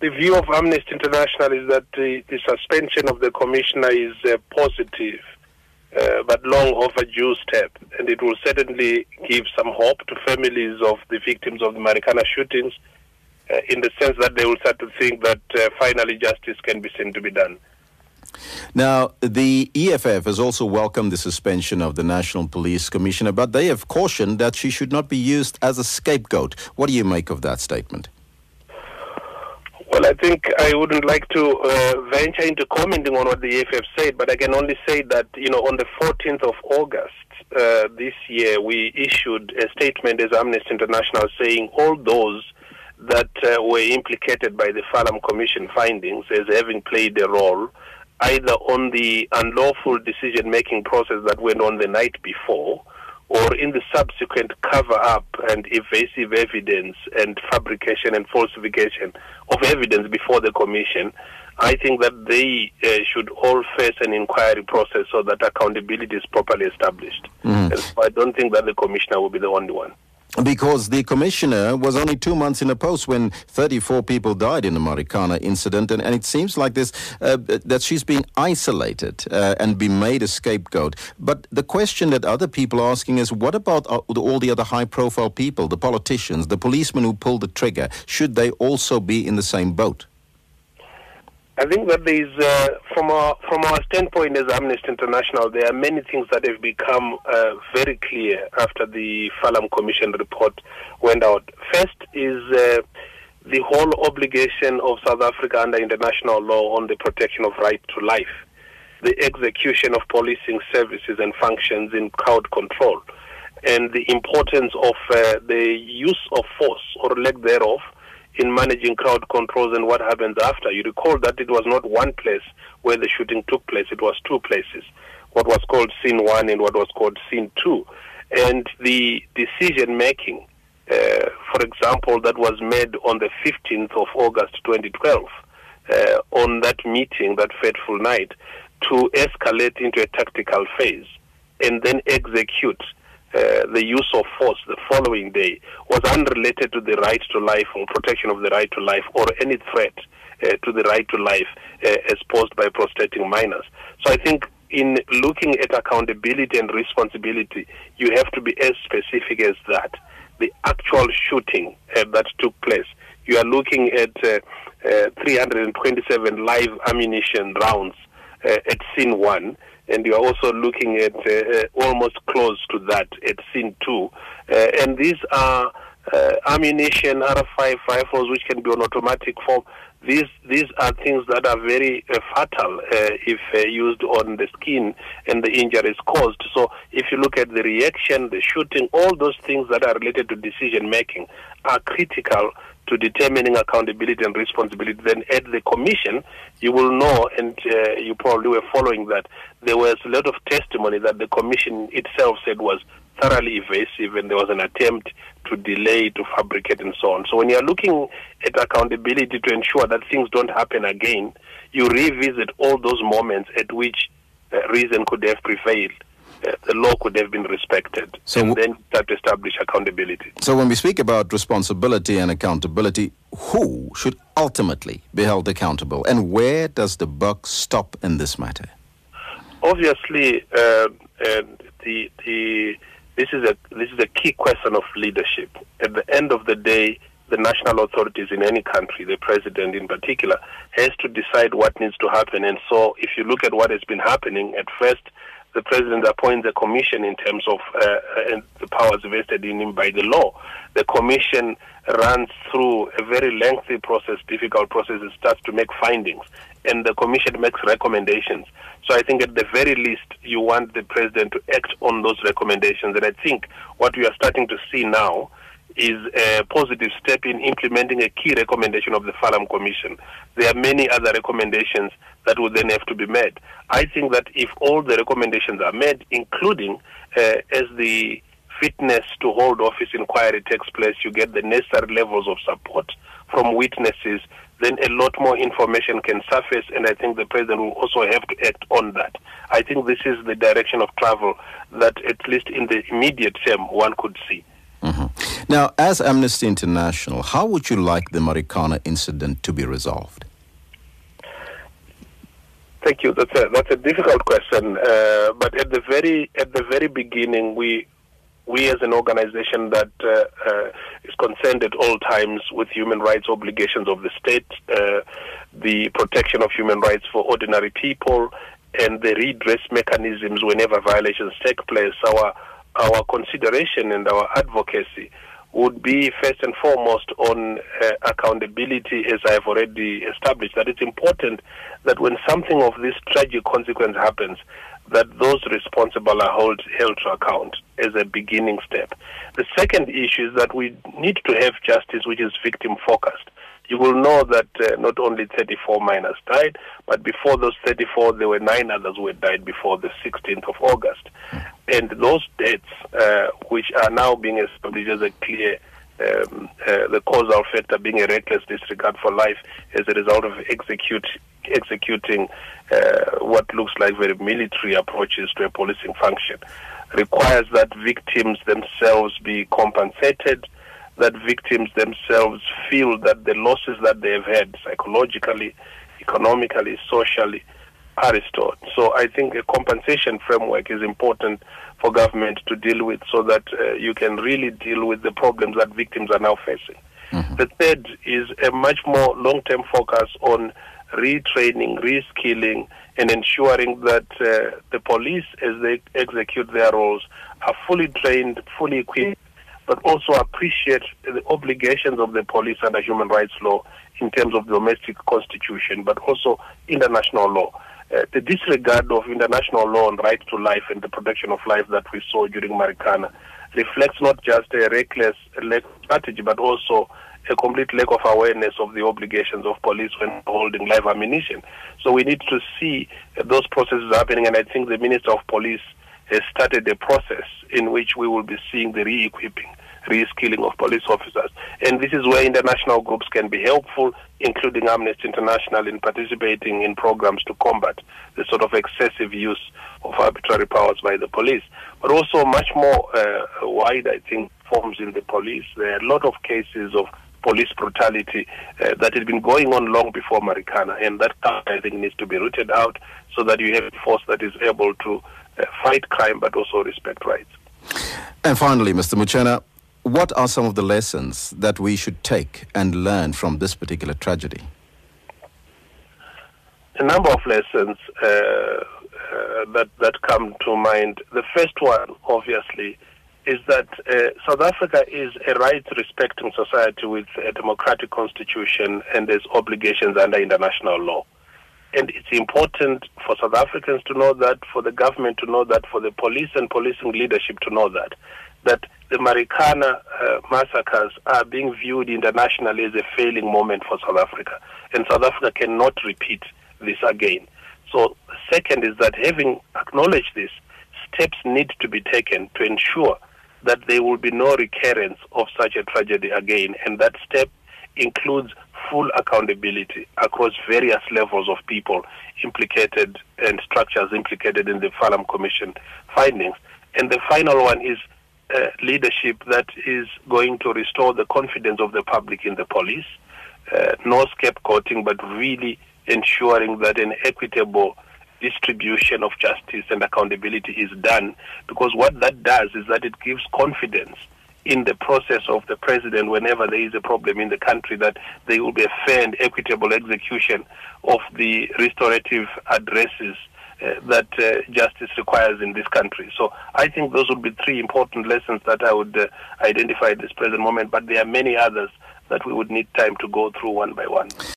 the view of Amnesty International is that the, the suspension of the commissioner is a positive, uh, but long overdue step, and it will certainly give some hope to families of the victims of the Marikana shootings, uh, in the sense that they will start to think that uh, finally justice can be seen to be done. Now, the EFF has also welcomed the suspension of the National Police Commissioner, but they have cautioned that she should not be used as a scapegoat. What do you make of that statement? Well, I think I wouldn't like to uh, venture into commenting on what the EFF said, but I can only say that, you know, on the 14th of August uh, this year, we issued a statement as Amnesty International saying all those that uh, were implicated by the Farlam Commission findings as having played a role either on the unlawful decision making process that went on the night before or in the subsequent cover up and evasive evidence and fabrication and falsification of evidence before the commission, I think that they uh, should all face an inquiry process so that accountability is properly established. Mm. And so I don't think that the commissioner will be the only one because the commissioner was only two months in a post when 34 people died in the Marikana incident, and, and it seems like this uh, that she's being isolated uh, and being made a scapegoat. But the question that other people are asking is, what about all the other high-profile people, the politicians, the policemen who pulled the trigger? Should they also be in the same boat? I think that there is, uh, from our from our standpoint as Amnesty International, there are many things that have become uh, very clear after the Farlam Commission report went out. First is uh, the whole obligation of South Africa under international law on the protection of right to life, the execution of policing services and functions in crowd control, and the importance of uh, the use of force or lack thereof in managing crowd controls and what happens after. You recall that it was not one place where the shooting took place, it was two places. What was called scene one and what was called scene two. And the decision making, uh, for example, that was made on the 15th of August 2012, uh, on that meeting, that fateful night, to escalate into a tactical phase and then execute uh, the use of force the following day was unrelated to the right to life or protection of the right to life or any threat uh, to the right to life uh, as posed by prostrating miners. So I think in looking at accountability and responsibility, you have to be as specific as that. The actual shooting uh, that took place, you are looking at uh, 327 live ammunition rounds at scene one and you're also looking at uh, uh, almost close to that at scene two. Uh, and these are uh, ammunition, R5 rifles, which can be on automatic form. These these are things that are very uh, fatal uh, if used on the skin and the injury is caused. So if you look at the reaction, the shooting, all those things that are related to decision making are critical to determining accountability and responsibility, then at the commission, you will know, and uh, you probably were following that, there was a lot of testimony that the commission itself said was thoroughly evasive and there was an attempt to delay, to fabricate, and so on. So when you're looking at accountability to ensure that things don't happen again, you revisit all those moments at which uh, reason could have prevailed uh, the law could have been respected so and then start to establish accountability. So when we speak about responsibility and accountability, who should ultimately be held accountable and where does the buck stop in this matter? Obviously, uh, the, the, this, is a, this is a key question of leadership. At the end of the day, the national authorities in any country, the president in particular, has to decide what needs to happen. And so, if you look at what has been happening, at first the president appoints a commission in terms of uh, uh the powers vested in him by the law. The commission runs through a very lengthy process, difficult process. It starts to make findings, and the commission makes recommendations. So I think at the very least, you want the president to act on those recommendations. And I think what we are starting to see now is a positive step in implementing a key recommendation of the Farlam Commission. There are many other recommendations that would then have to be made. I think that if all the recommendations are made, including uh, as the fitness to hold office inquiry takes place, you get the necessary levels of support from witnesses, then a lot more information can surface, and I think the president will also have to act on that. I think this is the direction of travel that, at least in the immediate term, one could see. Now, as Amnesty International, how would you like the Marikana incident to be resolved? Thank you. That's a that's a difficult question. Uh, but at the very at the very beginning, we we as an organization that uh, uh, is concerned at all times with human rights obligations of the state, uh, the protection of human rights for ordinary people, and the redress mechanisms whenever violations take place. Our our consideration and our advocacy would be first and foremost on uh, accountability, as I've already established. That it's important that when something of this tragic consequence happens, that those responsible are hold, held to account as a beginning step. The second issue is that we need to have justice which is victim focused. You will know that uh, not only 34 miners died, but before those 34, there were nine others who had died before the 16th of August. And those deaths, uh, which are now being established as a clear um, uh, the causal factor being a reckless disregard for life as a result of execute, executing uh, what looks like very military approaches to a policing function, requires that victims themselves be compensated, that victims themselves feel that the losses that they have had psychologically, economically, socially, are restored. So I think a compensation framework is important for government to deal with so that uh, you can really deal with the problems that victims are now facing. Mm-hmm. The third is a much more long term focus on retraining, reskilling, and ensuring that uh, the police, as they execute their roles, are fully trained, fully equipped, but also appreciate the obligations of the police under human rights law in terms of domestic constitution, but also international law. Uh, the disregard of international law on right to life and the protection of life that we saw during Marikana reflects not just a reckless strategy, but also a complete lack of awareness of the obligations of police when holding live ammunition. So we need to see those processes happening, and I think the Minister of Police has started a process in which we will be seeing the re-equipping reskilling of police officers. And this is where international groups can be helpful, including Amnesty International, in participating in programs to combat the sort of excessive use of arbitrary powers by the police. But also much more uh, wide, I think, forms in the police. There are a lot of cases of police brutality uh, that had been going on long before Marikana, and that I think needs to be rooted out so that you have a force that is able to fight crime but also respect rights. And finally, Mr. Muchena, what are some of the lessons that we should take and learn from this particular tragedy? A number of lessons uh, uh, that that come to mind. The first one, obviously, is that uh, South Africa is a rights respecting society with a democratic constitution and its obligations under international law. And it's important for South Africans to know that, for the government to know that, for the police and policing leadership to know that, that the Marikana uh, massacres are being viewed internationally as a failing moment for South Africa. And South Africa cannot repeat this again. So, second is that having acknowledged this, steps need to be taken to ensure that there will be no recurrence of such a tragedy again. And that step includes full accountability across various levels of people implicated and structures implicated in the Farlam Commission findings. And the final one is uh, leadership that is going to restore the confidence of the public in the police. Uh, no scapegoating, but really ensuring that an equitable distribution of justice and accountability is done. Because what that does is that it gives confidence in the process of the president whenever there is a problem in the country that there will be a fair and equitable execution of the restorative addresses uh, that uh, justice requires in this country. So I think those would be three important lessons that I would uh, identify at this present moment, but there are many others that we would need time to go through one by one.